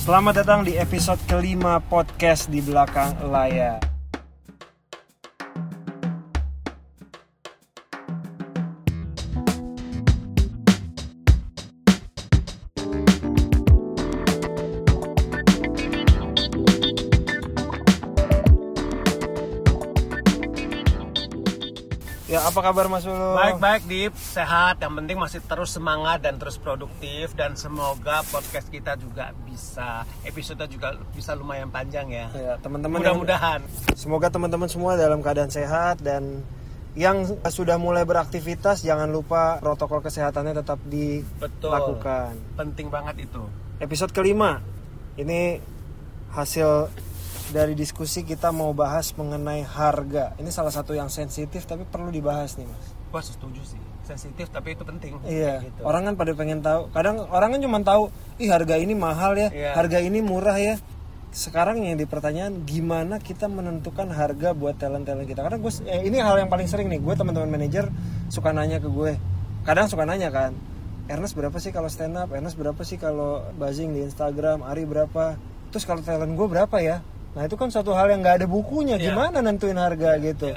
Selamat datang di episode kelima podcast di belakang layar. Apa kabar Mas Ulu? Baik-baik Dip, sehat. Yang penting masih terus semangat dan terus produktif dan semoga podcast kita juga bisa episode juga bisa lumayan panjang ya. Ya, teman-teman Mudah-mudahan. Semoga teman-teman semua dalam keadaan sehat dan yang sudah mulai beraktivitas jangan lupa protokol kesehatannya tetap Betul. dilakukan. Penting banget itu. Episode kelima ini hasil dari diskusi kita mau bahas mengenai harga. Ini salah satu yang sensitif tapi perlu dibahas nih mas. Gua setuju sih. Sensitif tapi itu penting. Iya. Gitu. Orang kan pada pengen tahu. Kadang orang kan cuma tahu, ih harga ini mahal ya, Iya. harga ini murah ya. Sekarang yang dipertanyaan gimana kita menentukan harga buat talent-talent kita. Karena gue, eh, ini hal yang paling sering nih. Gue teman-teman manajer suka nanya ke gue. Kadang suka nanya kan, Ernest berapa sih kalau stand up? Ernest berapa sih kalau buzzing di Instagram? Ari berapa? Terus kalau talent gue berapa ya? Nah itu kan suatu hal yang nggak ada bukunya. Iya. Gimana nentuin harga gitu?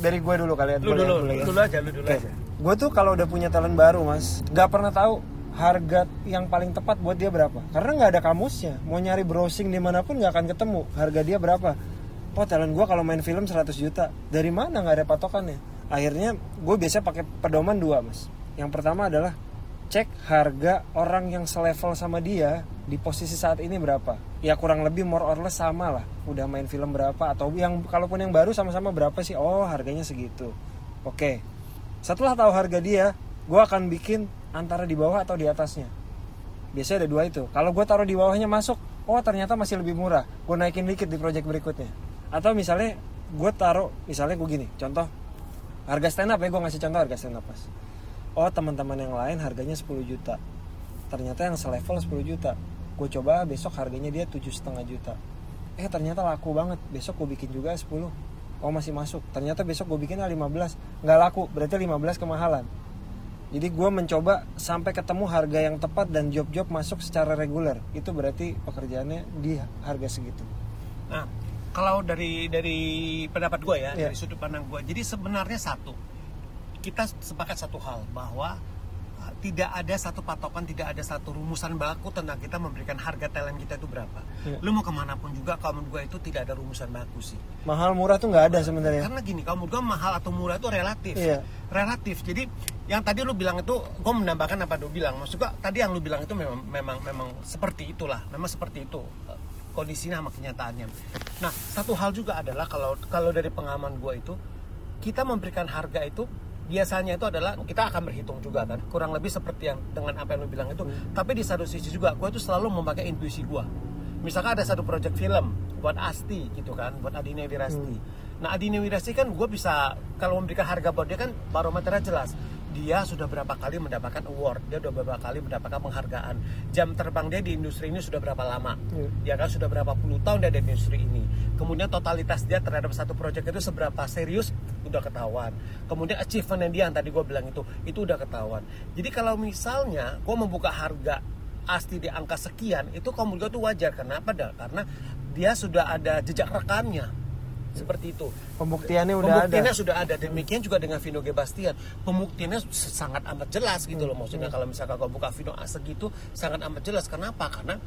Dari gue dulu kalian. Lu dulu, lu dulu aja, lu dulu aja. Gue tuh kalau udah punya talent baru mas, nggak pernah tahu harga yang paling tepat buat dia berapa. Karena nggak ada kamusnya. Mau nyari browsing di mana pun nggak akan ketemu harga dia berapa. Oh talent gue kalau main film 100 juta. Dari mana nggak ada patokannya? Akhirnya gue biasa pakai pedoman dua mas. Yang pertama adalah cek harga orang yang selevel sama dia di posisi saat ini berapa. Ya kurang lebih more or less sama lah. Udah main film berapa atau yang kalaupun yang baru sama-sama berapa sih? Oh harganya segitu. Oke. Setelah tahu harga dia, gue akan bikin antara di bawah atau di atasnya. Biasanya ada dua itu. Kalau gue taruh di bawahnya masuk, oh ternyata masih lebih murah. Gue naikin dikit di project berikutnya. Atau misalnya gue taruh, misalnya gue gini, contoh harga stand up ya gue ngasih contoh harga stand up mas. Oh teman-teman yang lain harganya 10 juta. Ternyata yang selevel 10 juta. Gue coba besok harganya dia tujuh setengah juta. Eh ternyata laku banget. Besok gue bikin juga 10. Oh masih masuk. Ternyata besok gue bikinnya 15. Nggak laku. Berarti 15 kemahalan. Jadi gue mencoba sampai ketemu harga yang tepat dan job-job masuk secara reguler. Itu berarti pekerjaannya di harga segitu. Nah, kalau dari dari pendapat gue ya, Iya. dari sudut pandang gue, jadi sebenarnya satu, kita sepakat satu hal bahwa tidak ada satu patokan, tidak ada satu rumusan baku tentang kita memberikan harga talent kita itu berapa. Iya. Lu mau ke mana pun juga, kalau menurut gue itu tidak ada rumusan baku sih. Mahal murah tuh nggak ada sebenarnya. Karena gini, kalau menurut gue mahal atau murah itu relatif. Iya. Relatif. Jadi yang tadi lu bilang itu, gue menambahkan apa lu bilang. Maksud gue tadi yang lu bilang itu memang memang memang seperti itulah. Memang seperti itu eh, kondisinya sama kenyataannya. Nah, satu hal juga adalah kalau kalau dari pengalaman gue itu, kita memberikan harga itu biasanya itu adalah kita akan berhitung juga kan. Kurang lebih seperti yang dengan apa yang lu bilang itu. Tapi di satu sisi juga gue itu selalu memakai intuisi gue misalkan ada satu project film buat Asti gitu kan buat Adine Wirasti nah Adine Wirasti kan gue bisa kalau memberikan harga buat dia kan barometernya jelas. Dia sudah berapa kali mendapatkan award dia sudah berapa kali mendapatkan penghargaan. Jam terbang dia di industri ini sudah berapa lama? Iya. ya kan sudah berapa puluh tahun dia di industri ini. Kemudian totalitas dia terhadap satu proyek itu seberapa serius udah ketahuan kemudian achievement yang dia yang tadi gue bilang itu itu udah ketahuan jadi kalau misalnya gue membuka harga asti di angka sekian itu kalau menurut gue tuh wajar kenapa dah karena dia sudah ada jejak rekamnya seperti itu Pembuktiannya udah ada. Pembuktiannya sudah ada. Demikian juga dengan Vino G. Bastian. Pembuktiannya sangat amat jelas gitu loh. Maksudnya kalau misalkan kau buka Vino A segitu sangat amat jelas. Kenapa? Karena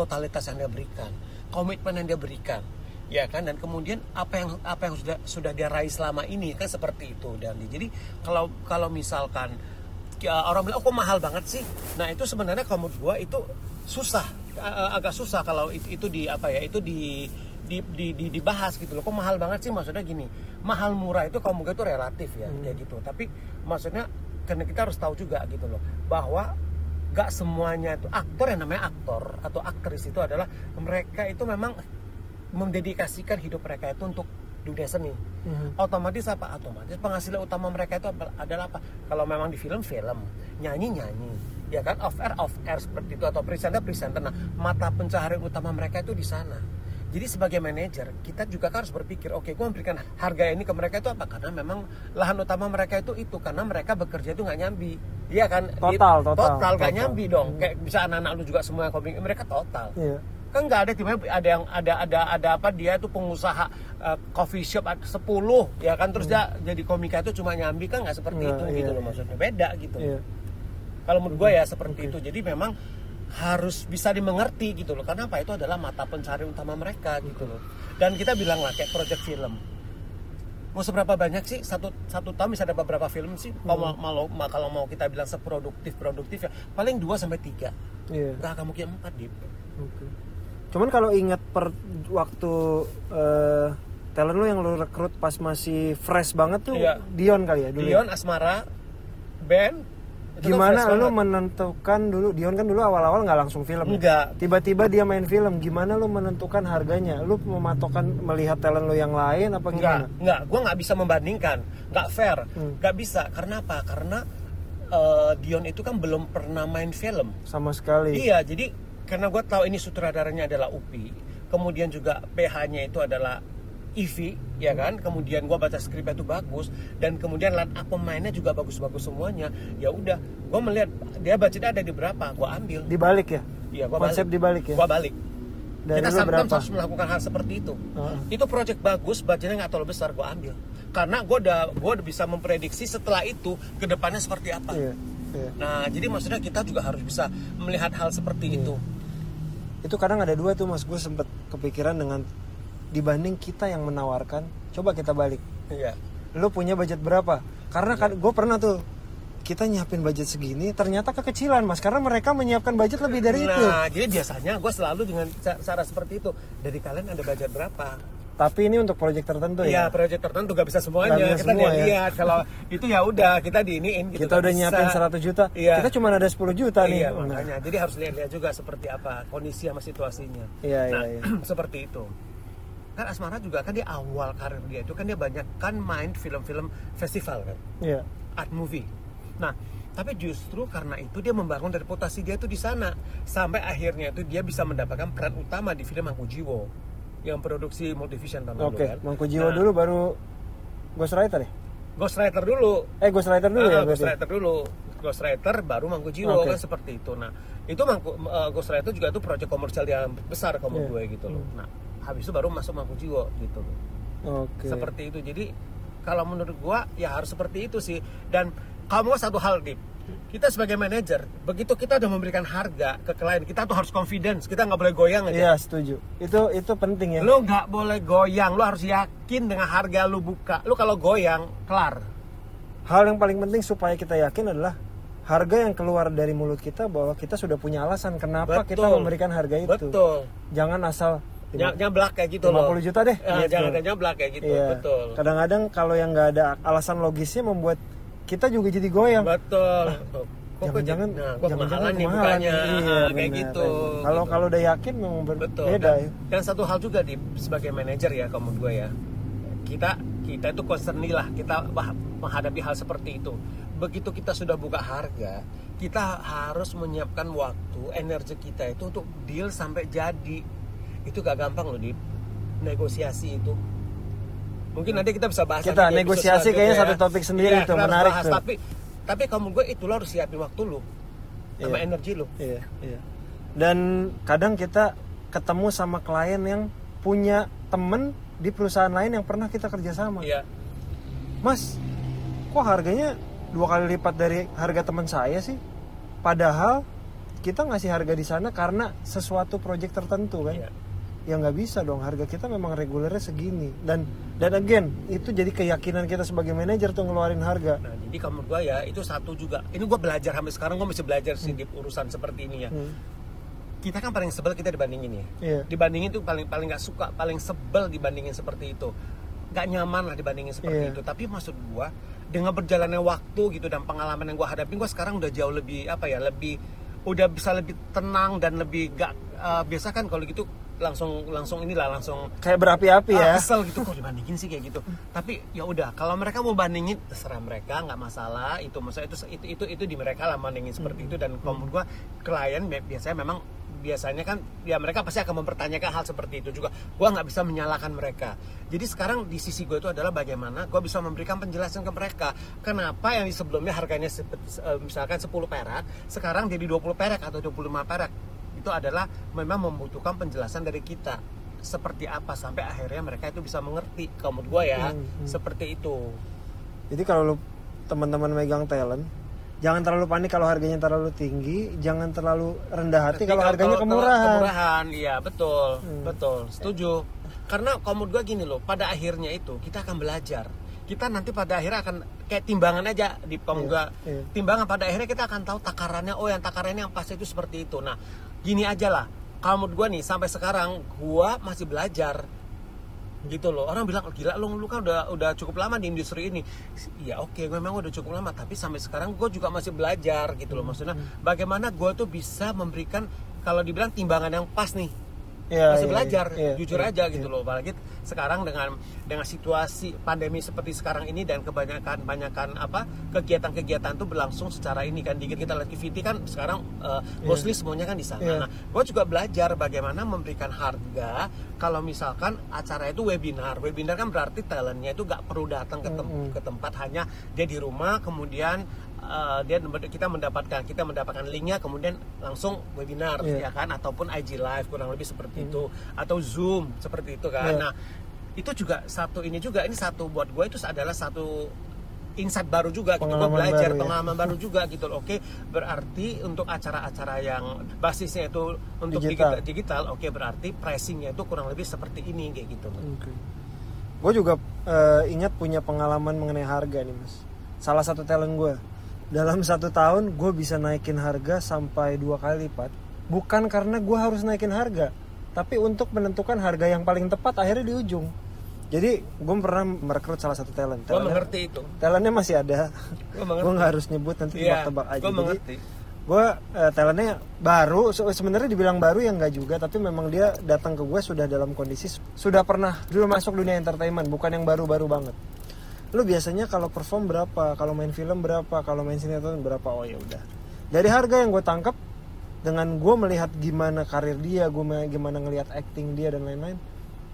totalitas yang dia berikan, komitmen yang dia berikan, ya kan. Dan kemudian apa yang apa yang sudah sudah dia raih selama ini kan seperti itu. Dan jadi kalau kalau misalkan ya, orang bilang oh kok mahal banget sih. Nah itu sebenarnya kalau menurut gua itu susah, agak susah kalau itu, itu di apa ya itu di di, di, di- dibahas gitu loh kok mahal banget sih maksudnya gini mahal murah itu kalau mungkin itu relatif ya kayak gitu tapi maksudnya karena kita harus tahu juga gitu loh bahwa gak semuanya itu aktor yang namanya aktor atau aktris itu adalah mereka itu memang mendedikasikan hidup mereka itu untuk dunia seni. Mhm. otomatis apa? Otomatis penghasilan utama mereka itu adalah apa? Kalau memang di film film. Nyanyi nyanyi ya kan? Off air off air seperti itu. Atau presenter presenter. Nah mata pencaharian utama mereka itu di sana. Jadi sebagai manajer kita juga kan harus berpikir oke gue memberikan harga ini ke mereka itu apa? Karena memang lahan utama mereka itu itu. Karena mereka bekerja itu nggak nyambi. Iya kan? Total, total, total nggak total. nyambi dong. Kayak bisa anak-anak lu juga semua bikin, mereka total. Iya. Kan nggak ada tiba ada yang ada ada ada apa dia tuh pengusaha uh, coffee shop ada 10 ya kan? Terus dia jadi komika itu cuma nyambi kan nggak seperti Nggak, itu iya, gitu loh maksudnya. Beda gitu. Iya. kalau menurut gue ya seperti itu. Jadi memang harus bisa dimengerti gitu loh. Karena apa? Itu adalah mata pencarian utama mereka gitu loh. Dan kita bilang lah kayak project film. Mau seberapa banyak sih? Satu satu tahun bisa ada beberapa film sih? Kalau mau mau- kalau mau kita bilang seproduktif produktif ya paling 2 sampai tiga. Iya. nggak akan mungkin empat dip. Oke. Cuman kalau ingat per waktu eh, talent lu yang lu rekrut pas masih fresh banget tuh Iya. Dion kali ya dulu. ya? Dion Asmara Ben Gimana lu banget. menentukan dulu Dion kan dulu awal-awal nggak langsung film. ya? Enggak. Tiba-tiba dia main film. Gimana lu menentukan harganya? Lu mematokkan melihat talent lu yang lain apa Enggak, gimana? enggak, gue nggak bisa membandingkan, nggak fair, Hmm. nggak bisa. Karena apa? Karena eh, Dion itu kan belum pernah main film. Sama sekali. Iya, jadi karena gue tahu ini sutradaranya adalah Upi, kemudian juga PH-nya itu adalah Ivi, ya kan? Kemudian gue baca skripnya itu bagus, dan kemudian line up pemainnya juga bagus-bagus semuanya. Ya udah, gue melihat dia budgetnya ada di berapa, gue ambil. Dibalik ya? Iya, gua Konsep balik. dibalik ya? Gue balik. Dari kita sometimes berapa? harus melakukan hal seperti itu. Heeh. Itu project bagus, budgetnya nggak terlalu besar, gue ambil. Karena gue udah gue udah bisa memprediksi setelah itu ke depannya seperti apa. Iya. Iya. Nah, jadi maksudnya kita juga harus bisa melihat hal seperti itu. Itu kadang ada dua tuh mas. Gue sempet kepikiran dengan dibanding kita yang menawarkan. Coba kita balik. Iya. lu punya budget berapa karena kan gue pernah tuh kita nyiapin budget segini ternyata kekecilan mas karena mereka menyiapkan budget lebih dari itu Nah, jadi biasanya gue selalu dengan ca- cara seperti itu. Dari kalian ada budget berapa? Tapi ini untuk project tertentu Iya, ya project tertentu gak bisa semuanya. Nggak bisa kita semua, ya. lihat kalau itu ya udah kita diiniin gitu. kita udah bisa. nyiapin 100 juta Iya. kita cuma ada 10 juta nih Iya, makanya. Jadi harus lihat-lihat juga seperti apa kondisi sama situasinya. Iya, nah, iya, seperti itu. Kan Asmara juga kan di awal karir dia itu kan dia banyak kan main film-film festival kan, iya art movie. Nah, tapi justru karena itu dia membangun reputasi dia itu di sana sampai akhirnya itu dia bisa mendapatkan peran utama di film Mangkujiwo yang produksi Multivision tahun lalu oke kan. Mangku Jiwo Nah, dulu baru Ghostwriter ya Ghostwriter dulu. eh Ghostwriter dulu ya Ah, Ghostwriter dulu. Ghostwriter baru Mangku Jiwo Oke. kan seperti itu. Nah, itu Mangku uh, Ghostwriter juga itu proyek komersial yang besar kalau menurut Iya. gue gitu loh. Nah, habis itu baru masuk Mangku Jiwo gitu loh. oke Seperti itu. Jadi kalau menurut gua ya harus seperti itu sih. Dan kamu satu hal Dip. Kita sebagai manajer, begitu kita udah memberikan harga ke klien, kita tuh harus confidence. Kita nggak boleh goyang aja. iya setuju itu itu penting ya Lu nggak boleh goyang, lu harus yakin dengan harga lu buka. Lu kalau goyang, kelar. hal yang paling penting supaya kita yakin adalah harga yang keluar dari mulut kita bahwa kita sudah punya alasan kenapa kita Betul. memberikan harga itu Betul. jangan asal Ny- nyablak kayak gitu loh. 50 juta deh, Ya, gitu. Jangan ada nyablak kayak gitu. Iya. Betul. Kadang-kadang kalau yang nggak ada alasan logisnya membuat kita juga jadi goyang. Betul. Gua Jangan-jangan, nah, jangan-jangan nih kemahalan. bukanya. Iya, Ah, kayak benar, gitu. Kalau Gitu. kalau udah yakin memang Betul. beda dan, ya. dan satu hal juga di sebagai manajer ya menurut gue ya. Kita kita itu concern lah kita bah- menghadapi hal seperti itu. Begitu kita sudah buka harga, kita harus menyiapkan waktu, energi kita itu untuk deal sampai jadi. Itu gak gampang loh, Dip. Negosiasi itu. Mungkin nanti kita bisa bahas Kita negosiasi kayaknya ya. satu topik sendiri Iya, tuh, kita harus menarik bahas. tuh. Tapi tapi menurut gue itu lo harus siapin waktu lo sama Iya. energi lo. Iya, iya. Dan kadang kita ketemu sama klien yang punya temen di perusahaan lain yang pernah kita kerjasama. Iya. Mas, kok harganya dua kali lipat dari harga teman saya sih? Padahal kita ngasih harga di sana karena sesuatu proyek tertentu kan? Iya. Ya nggak bisa dong, harga kita memang regulernya segini. Dan dan again, itu jadi keyakinan kita sebagai manajer tuh ngeluarin harga. Nah, jadi menurut gue ya itu satu juga. Ini gue belajar sampai sekarang gue masih belajar sih di urusan seperti ini ya. Hmm. Kita kan paling sebel kita dibandingin ya. Iya. Dibandingin tuh paling paling nggak suka, paling sebel dibandingin seperti itu. Gak nyaman lah dibandingin seperti Iya. itu. Tapi maksud gue dengan berjalannya waktu gitu dan pengalaman yang gue hadapin gue sekarang udah jauh lebih apa ya lebih udah bisa lebih tenang dan lebih gak eh, biasa kan kalau gitu langsung langsung inilah langsung Kayak berapi-api ya. ah, kesel gitu kok dibandingin sih? kayak gitu. Tapi ya udah kalau mereka mau bandingin terserah mereka nggak masalah. Itu maksudnya itu itu itu itu di mereka lah bandingin seperti itu. Dan kalau menurut gua klien bi- biasanya memang biasanya kan ya mereka pasti akan mempertanyakan hal seperti itu juga. Gua nggak bisa menyalahkan mereka. Jadi sekarang di sisi gue itu adalah bagaimana gua bisa memberikan penjelasan ke mereka. Kenapa yang sebelumnya harganya eh, misalkan 10 perak sekarang jadi 20 perak atau 25 perak itu adalah memang membutuhkan penjelasan dari kita seperti apa sampai akhirnya mereka itu bisa mengerti kalau menurut gue ya Hmm, hmm. seperti itu Jadi kalau lu teman-teman megang talent, jangan terlalu panik kalau harganya terlalu tinggi, jangan terlalu rendah hati Tapi kalau harganya kalau- kemurahan. kemurahan iya betul Hmm. betul setuju karena kalau menurut gue gini loh pada akhirnya itu kita akan belajar kita nanti pada akhirnya akan kayak timbangan aja di pemga iya. timbangan pada akhirnya kita akan tahu takarannya oh yang takarannya yang pas itu seperti itu nah gini aja lah. Kalau menurut gue nih sampai sekarang gue masih belajar. Gitu loh. Orang bilang "Oh, gila lu lu kan udah udah cukup lama di industri ini. Ya oke gue memang udah cukup lama tapi sampai sekarang gue juga masih belajar gitu loh. Maksudnya bagaimana gue tuh bisa memberikan kalau dibilang timbangan yang pas nih Iya, masih iya, belajar iya, jujur iya, aja iya. gitu loh apalagi sekarang dengan dengan situasi pandemi seperti sekarang ini dan kebanyakan banyakan apa kegiatan-kegiatan tuh berlangsung secara ini kan dikit kita lihat activity kan sekarang uh, mostly semuanya kan di sana Iya. nah gue juga belajar bagaimana memberikan harga kalau misalkan acara itu webinar webinar kan berarti talentnya itu gak perlu datang ke, tem- Mm-mm. ke tempat hanya dia di rumah kemudian uh, dia kita mendapatkan kita mendapatkan linknya kemudian langsung webinar Iya. ya kan ataupun IG live kurang lebih seperti itu atau Zoom seperti itu kan Iya. nah itu juga satu ini juga ini satu buat gue itu adalah satu insight baru juga gitu gue belajar baru ya. pengalaman baru juga gitu loh oke berarti untuk acara-acara yang basisnya itu untuk Digital. digital, digital oke berarti pricingnya itu kurang lebih seperti ini kayak gitu Gue juga eh, ingat punya pengalaman mengenai harga nih mas. Salah satu talent gue dalam satu tahun gue bisa naikin harga sampai dua kali lipat. Bukan karena gue harus naikin harga, tapi untuk menentukan harga yang paling tepat akhirnya di ujung. Jadi gue pernah merekrut salah satu talent. gue mengerti itu talentnya masih ada. gue nggak harus nyebut nanti Iya, tebak-tebak aja. gue mengerti gue eh, talentnya baru se- sebenarnya dibilang baru ya nggak juga tapi memang dia datang ke gue sudah dalam kondisi sudah pernah dulu masuk dunia entertainment bukan yang baru-baru banget lu biasanya kalau perform berapa kalau main film berapa kalau main sinetron berapa oh ya udah dari harga yang gue tangkap dengan gue melihat gimana karir dia gue gimana ngelihat acting dia dan lain-lain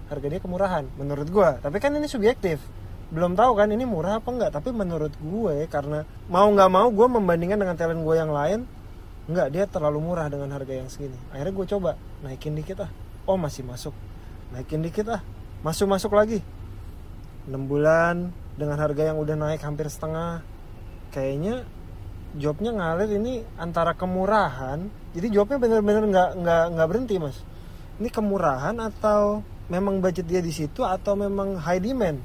harga dia kemurahan menurut gue tapi kan ini subjektif belum tahu kan ini murah apa enggak tapi menurut gue karena mau nggak mau gue membandingkan dengan talent gue yang lain Enggak, dia terlalu murah dengan harga yang segini. Akhirnya gue coba naikin dikit ah. Oh masih masuk. Naikin dikit ah. Masuk masuk lagi. 6 bulan dengan harga yang udah naik hampir setengah. Kayaknya jobnya ngalir ini antara kemurahan. Jadi jobnya bener-bener nggak nggak nggak berhenti mas. Ini kemurahan atau memang budget dia di situ atau memang high demand?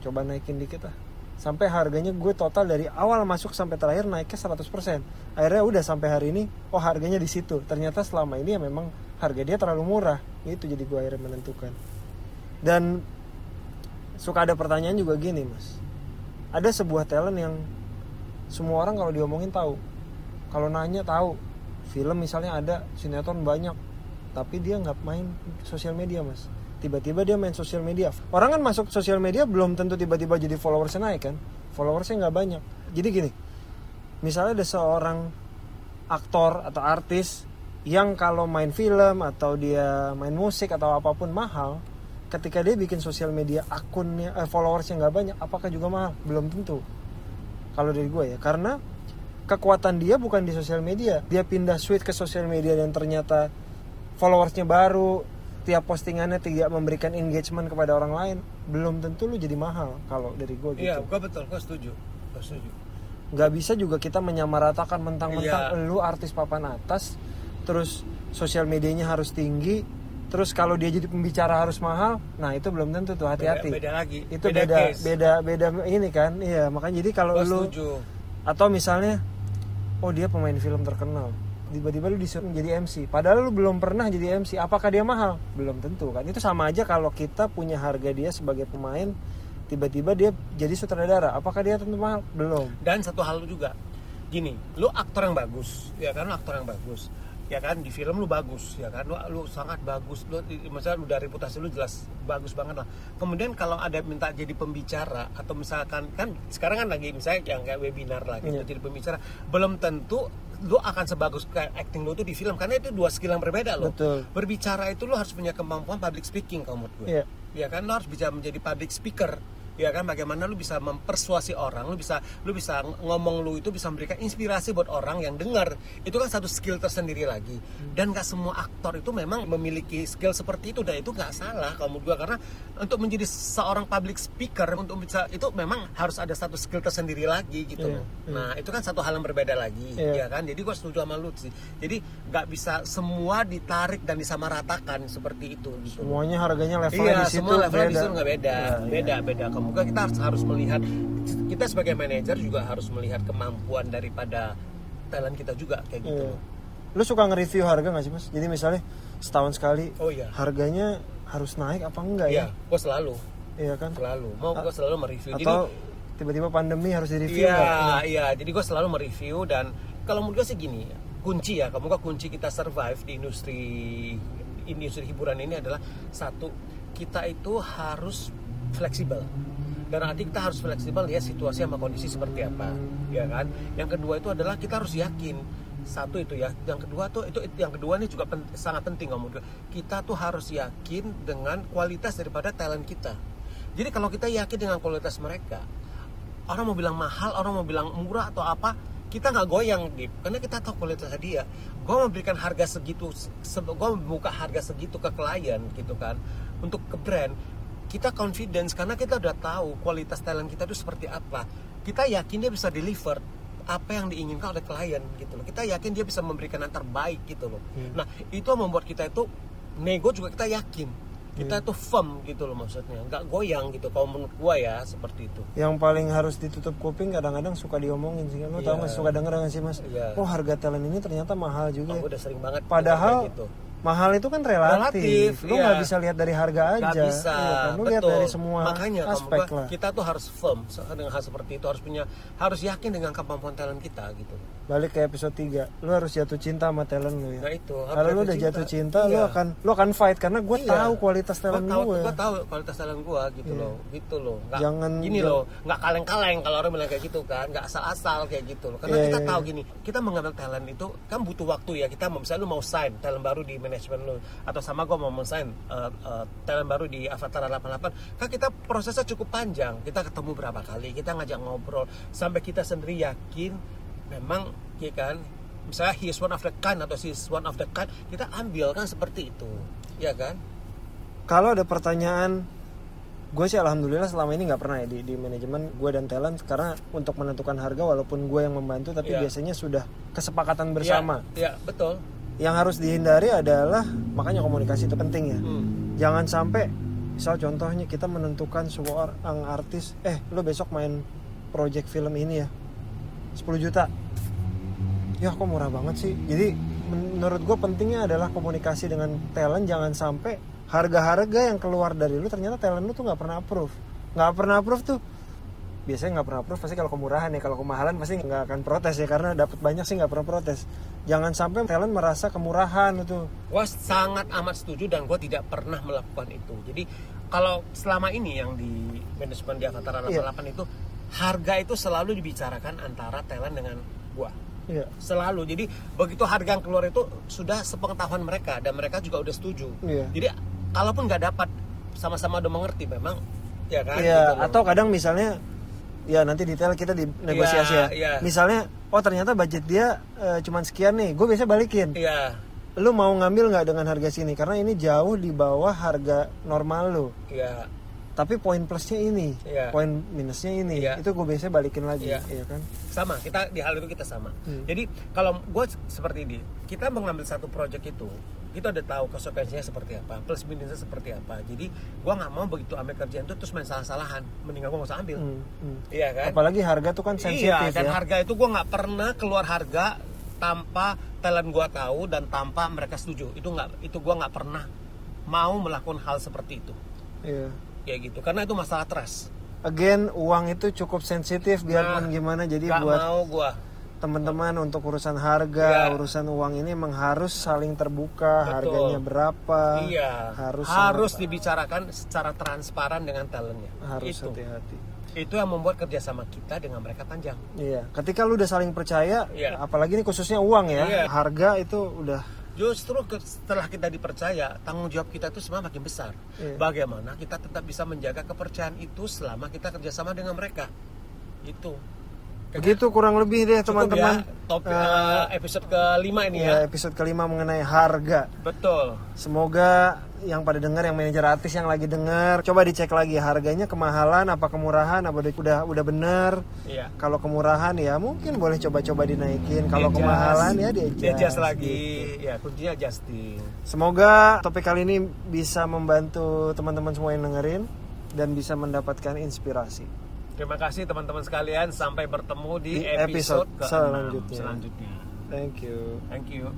Coba naikin dikit ah sampai harganya gue total dari awal masuk sampai terakhir naiknya 100% akhirnya udah sampai hari ini oh harganya di situ ternyata selama ini ya memang harga dia terlalu murah itu jadi gue akhirnya menentukan dan suka ada pertanyaan juga gini mas. Ada sebuah talent yang semua orang kalau diomongin tahu. Kalau nanya tahu film misalnya ada sinetron banyak tapi dia nggak main sosial media mas. Tiba-tiba dia main sosial media. Orang kan masuk sosial media belum tentu tiba-tiba jadi followersnya naik kan? Followersnya nggak banyak. Jadi gini misalnya ada seorang aktor atau artis yang kalau main film atau dia main musik atau apa pun mahal ketika dia bikin sosial media akunnya eh, followersnya nggak banyak apakah juga mahal? Belum tentu. Kalau dari gue ya karena kekuatan dia bukan di sosial media. Dia pindah switch ke sosial media dan ternyata followersnya baru tiap postingannya tidak memberikan engagement kepada orang lain belum tentu lu jadi mahal kalau dari gue gitu. iya gue betul gue setuju gue setuju. Nggak bisa juga kita menyamaratakan mentang-mentang Iya. lu artis papan atas terus sosial medianya harus tinggi terus kalau dia jadi pembicara harus mahal nah itu belum tentu tuh hati-hati. beda, beda lagi. Itu beda case. beda beda ini kan iya makanya jadi kalau lu setuju. atau misalnya oh dia pemain film terkenal tiba-tiba lu disuruh jadi MC padahal lu belum pernah jadi MC apakah dia mahal? Belum tentu kan itu sama aja kalau kita punya harga dia sebagai pemain tiba-tiba dia jadi sutradara apakah dia tentu mahal? Belum. Dan satu hal juga gini lu aktor yang bagus ya kan aktor yang bagus ya kan? Di film lu bagus ya kan? Lu, lu sangat bagus. Lu misalnya lu dari reputasi lu jelas bagus banget lah. Kemudian kalau ada minta jadi pembicara atau misalkan kan sekarang kan lagi misalnya yang kayak webinar lah gitu Iya. jadi pembicara belum tentu lu akan sebagus kayak acting lu tuh di film karena itu dua skill yang berbeda loh. Betul. berbicara itu lu harus punya kemampuan public speaking kalau menurut gue Iya. ya kan? Lo harus bisa menjadi public speaker ya kan bagaimana lu bisa mempersuasi orang lu bisa lu bisa ngomong lu itu bisa memberikan inspirasi buat orang yang dengar. Itu kan satu skill tersendiri lagi. Dan gak semua aktor itu memang memiliki skill seperti itu. Dan itu gak salah kalau menurut gua. Karena untuk menjadi seorang public speaker untuk bisa itu memang harus ada satu skill tersendiri lagi gitu Iya, loh. nah itu kan satu hal yang berbeda lagi. Iya. ya kan? Jadi gua setuju sama lu sih. Jadi nggak bisa semua ditarik dan disamaratakan seperti itu gitu. Semuanya harganya levelnya Iya, di situ semua levelnya di beda. situ nggak beda, Iya, iya. beda, beda. Kemudian kita harus harus melihat, kita sebagai manajer juga harus melihat kemampuan daripada talent kita juga kayak gitu. Iya. Lu suka nge-review harga gak sih mas? Jadi misalnya setahun sekali Oh iya, harganya harus naik apa enggak iya, ya? gue selalu, Iya kan? selalu. Mau gue selalu mereview. Jadi, Atau tiba-tiba pandemi harus di-review iya, nggak? iya. Jadi gue selalu mereview dan kalau menurut gue sih gini, kunci ya, kamu kunci kita survive di industri industri hiburan ini adalah satu, kita itu harus fleksibel. Dan arti kita harus fleksibel ya situasi sama kondisi seperti apa, ya kan? Yang kedua itu adalah kita harus yakin satu itu ya. Yang kedua tuh itu, yang kedua ini juga pen- sangat penting kamu Kita tuh harus yakin dengan kualitas daripada talent kita. Jadi kalau kita yakin dengan kualitas mereka, orang mau bilang mahal, orang mau bilang murah atau apa, kita nggak goyang dip, karena kita tahu kualitas dia. Gue memberikan harga segitu, gue membuka harga segitu ke klien gitu kan, untuk ke brand. Kita confidence karena kita udah tahu kualitas talent kita itu seperti apa. Kita yakin dia bisa deliver apa yang diinginkan oleh klien gitu loh. Kita yakin dia bisa memberikan yang terbaik gitu loh. Nah itu yang membuat kita itu nego juga kita yakin kita itu firm gitu loh maksudnya nggak goyang gitu kalau menurut gua ya seperti itu Yang paling harus ditutup kuping kadang-kadang suka diomongin sih. Lu tau Iya. nggak suka denger nggak sih mas? Iya. Oh harga talent ini ternyata mahal juga. ya. udah sering banget Padahal gitu. Mahal itu kan relatif. Relatif, Lu iya. nggak bisa lihat dari harga aja. Bisa Iya kan? Lu lihat dari semua makanya aspek lah. kita tuh harus firm so- dengan hal seperti itu harus punya harus yakin dengan kemampuan talent kita gitu Balik ke episode 3 Lu harus jatuh cinta sama talent lu ya. nah itu Kalau lu udah jatuh cinta, lu Iya. akan lu akan fight karena gue Iya. tahu kualitas talent gua tahu, gue. gua tahu kualitas talent gua gitu loh gitu loh nggak Jangan- gini loh nggak kaleng-kaleng kalau orang bilang kayak gitu kan nggak asal-asal kayak gitu loh karena Iya, kita iya, tahu iya. gini kita mengambil talent itu kan butuh waktu ya kita misalnya lu mau sign talent baru di manajemen lu. Atau sama gua mau sign uh, uh, talent baru di Avatar 88 kan kita prosesnya cukup panjang. Kita ketemu berapa kali kita ngajak ngobrol. Sampai kita sendiri yakin memang ya kan? Misalnya he is one of the kind atau she is one of the kind kita ambil kan seperti itu. Ya kan? Kalau ada pertanyaan gue sih alhamdulillah selama ini nggak pernah ya di, di manajemen gue dan talent. Karena untuk menentukan harga walaupun gue yang membantu tapi Iya. biasanya sudah kesepakatan bersama. ya, ya betul Yang harus dihindari adalah makanya komunikasi itu penting ya. Hmm. Jangan sampai misal contohnya kita menentukan seorang artis eh lu besok main project film ini ya 10 juta. Ya kok murah banget sih? Jadi menurut gue pentingnya adalah komunikasi dengan talent. Jangan sampai harga-harga yang keluar dari lu ternyata talent lu tuh nggak pernah approve. Nggak pernah approve tuh biasanya nggak pernah approve pasti kalau kemurahan ya kalau kemahalan pasti nggak akan protes ya karena dapat banyak sih nggak pernah protes jangan sampai talent merasa kemurahan itu Gue sangat amat setuju dan gue tidak pernah melakukan itu. Jadi kalau selama ini yang di manajemen di Avatar 88 Iya. itu harga itu selalu dibicarakan antara talent dengan gue. Iya. Selalu. Jadi begitu harga yang keluar itu sudah sepengetahuan mereka dan mereka juga udah setuju. Iya. Jadi kalaupun nggak dapat sama-sama udah mengerti memang ya kan. Iya, gitu atau kadang misalnya ya nanti detail kita di negosiasi Iya, ya. iya. Misalnya oh ternyata budget dia eh, cuman sekian nih, gue biasa balikin. Iya, Lu mau ngambil nggak dengan harga sini? Karena ini jauh di bawah harga normal lu. iya. Tapi poin plusnya ini, Iya. poin minusnya ini. Iya. Itu gue biasanya balikin lagi, Iya. ya kan? sama kita di hal itu kita sama Hmm. jadi kalau gue seperti ini kita mengambil satu project itu kita udah tahu konsekuensinya seperti apa plus minusnya seperti apa jadi gue nggak mau begitu ambil kerjaan itu terus main salah-salahan mendingan gue nggak usah ambil Hmm, hmm. iya kan Apalagi harga tuh kan sensitif iya dan ya. harga itu gue nggak pernah keluar harga tanpa talent gue tahu dan tanpa mereka setuju itu nggak itu gue nggak pernah mau melakukan hal seperti itu Iya. Kayak gitu karena itu masalah trust Again, uang itu cukup sensitif biarpun Nah, gimana. Jadi nggak buat mau gue teman-teman untuk urusan harga, Iya. urusan uang ini memang harus saling terbuka, Betul. harganya berapa. Iya, harus harus, sama- dibicarakan secara transparan dengan talentnya. harus itu, hati-hati. itu yang membuat kerjasama kita dengan mereka panjang. Iya, ketika lu udah saling percaya, Iya. apalagi ini khususnya uang ya, Iya. harga itu udah Justru setelah kita dipercaya, tanggung jawab kita itu semua makin besar. Iya. Bagaimana kita tetap bisa menjaga kepercayaan itu selama kita kerjasama dengan mereka. Itu. Begitu kurang lebih deh Cukup teman-teman. ya, eh, episode kelima ini ya, ya. episode kelima mengenai harga. Betul. Semoga yang pada dengar yang manajer artis yang lagi dengar coba dicek lagi harganya kemahalan apa kemurahan apa udah udah, bener Iya. kalau kemurahan ya mungkin boleh coba-coba dinaikin kalau kemahalan ya di Di-adjust lagi. Ya, kuncinya adjusting. semoga topik kali ini bisa membantu teman-teman semua yang dengerin dan bisa mendapatkan inspirasi Terima kasih teman-teman sekalian. Sampai bertemu di, Di episode episode, ke-enam selanjutnya. selanjutnya. thank you Thank you.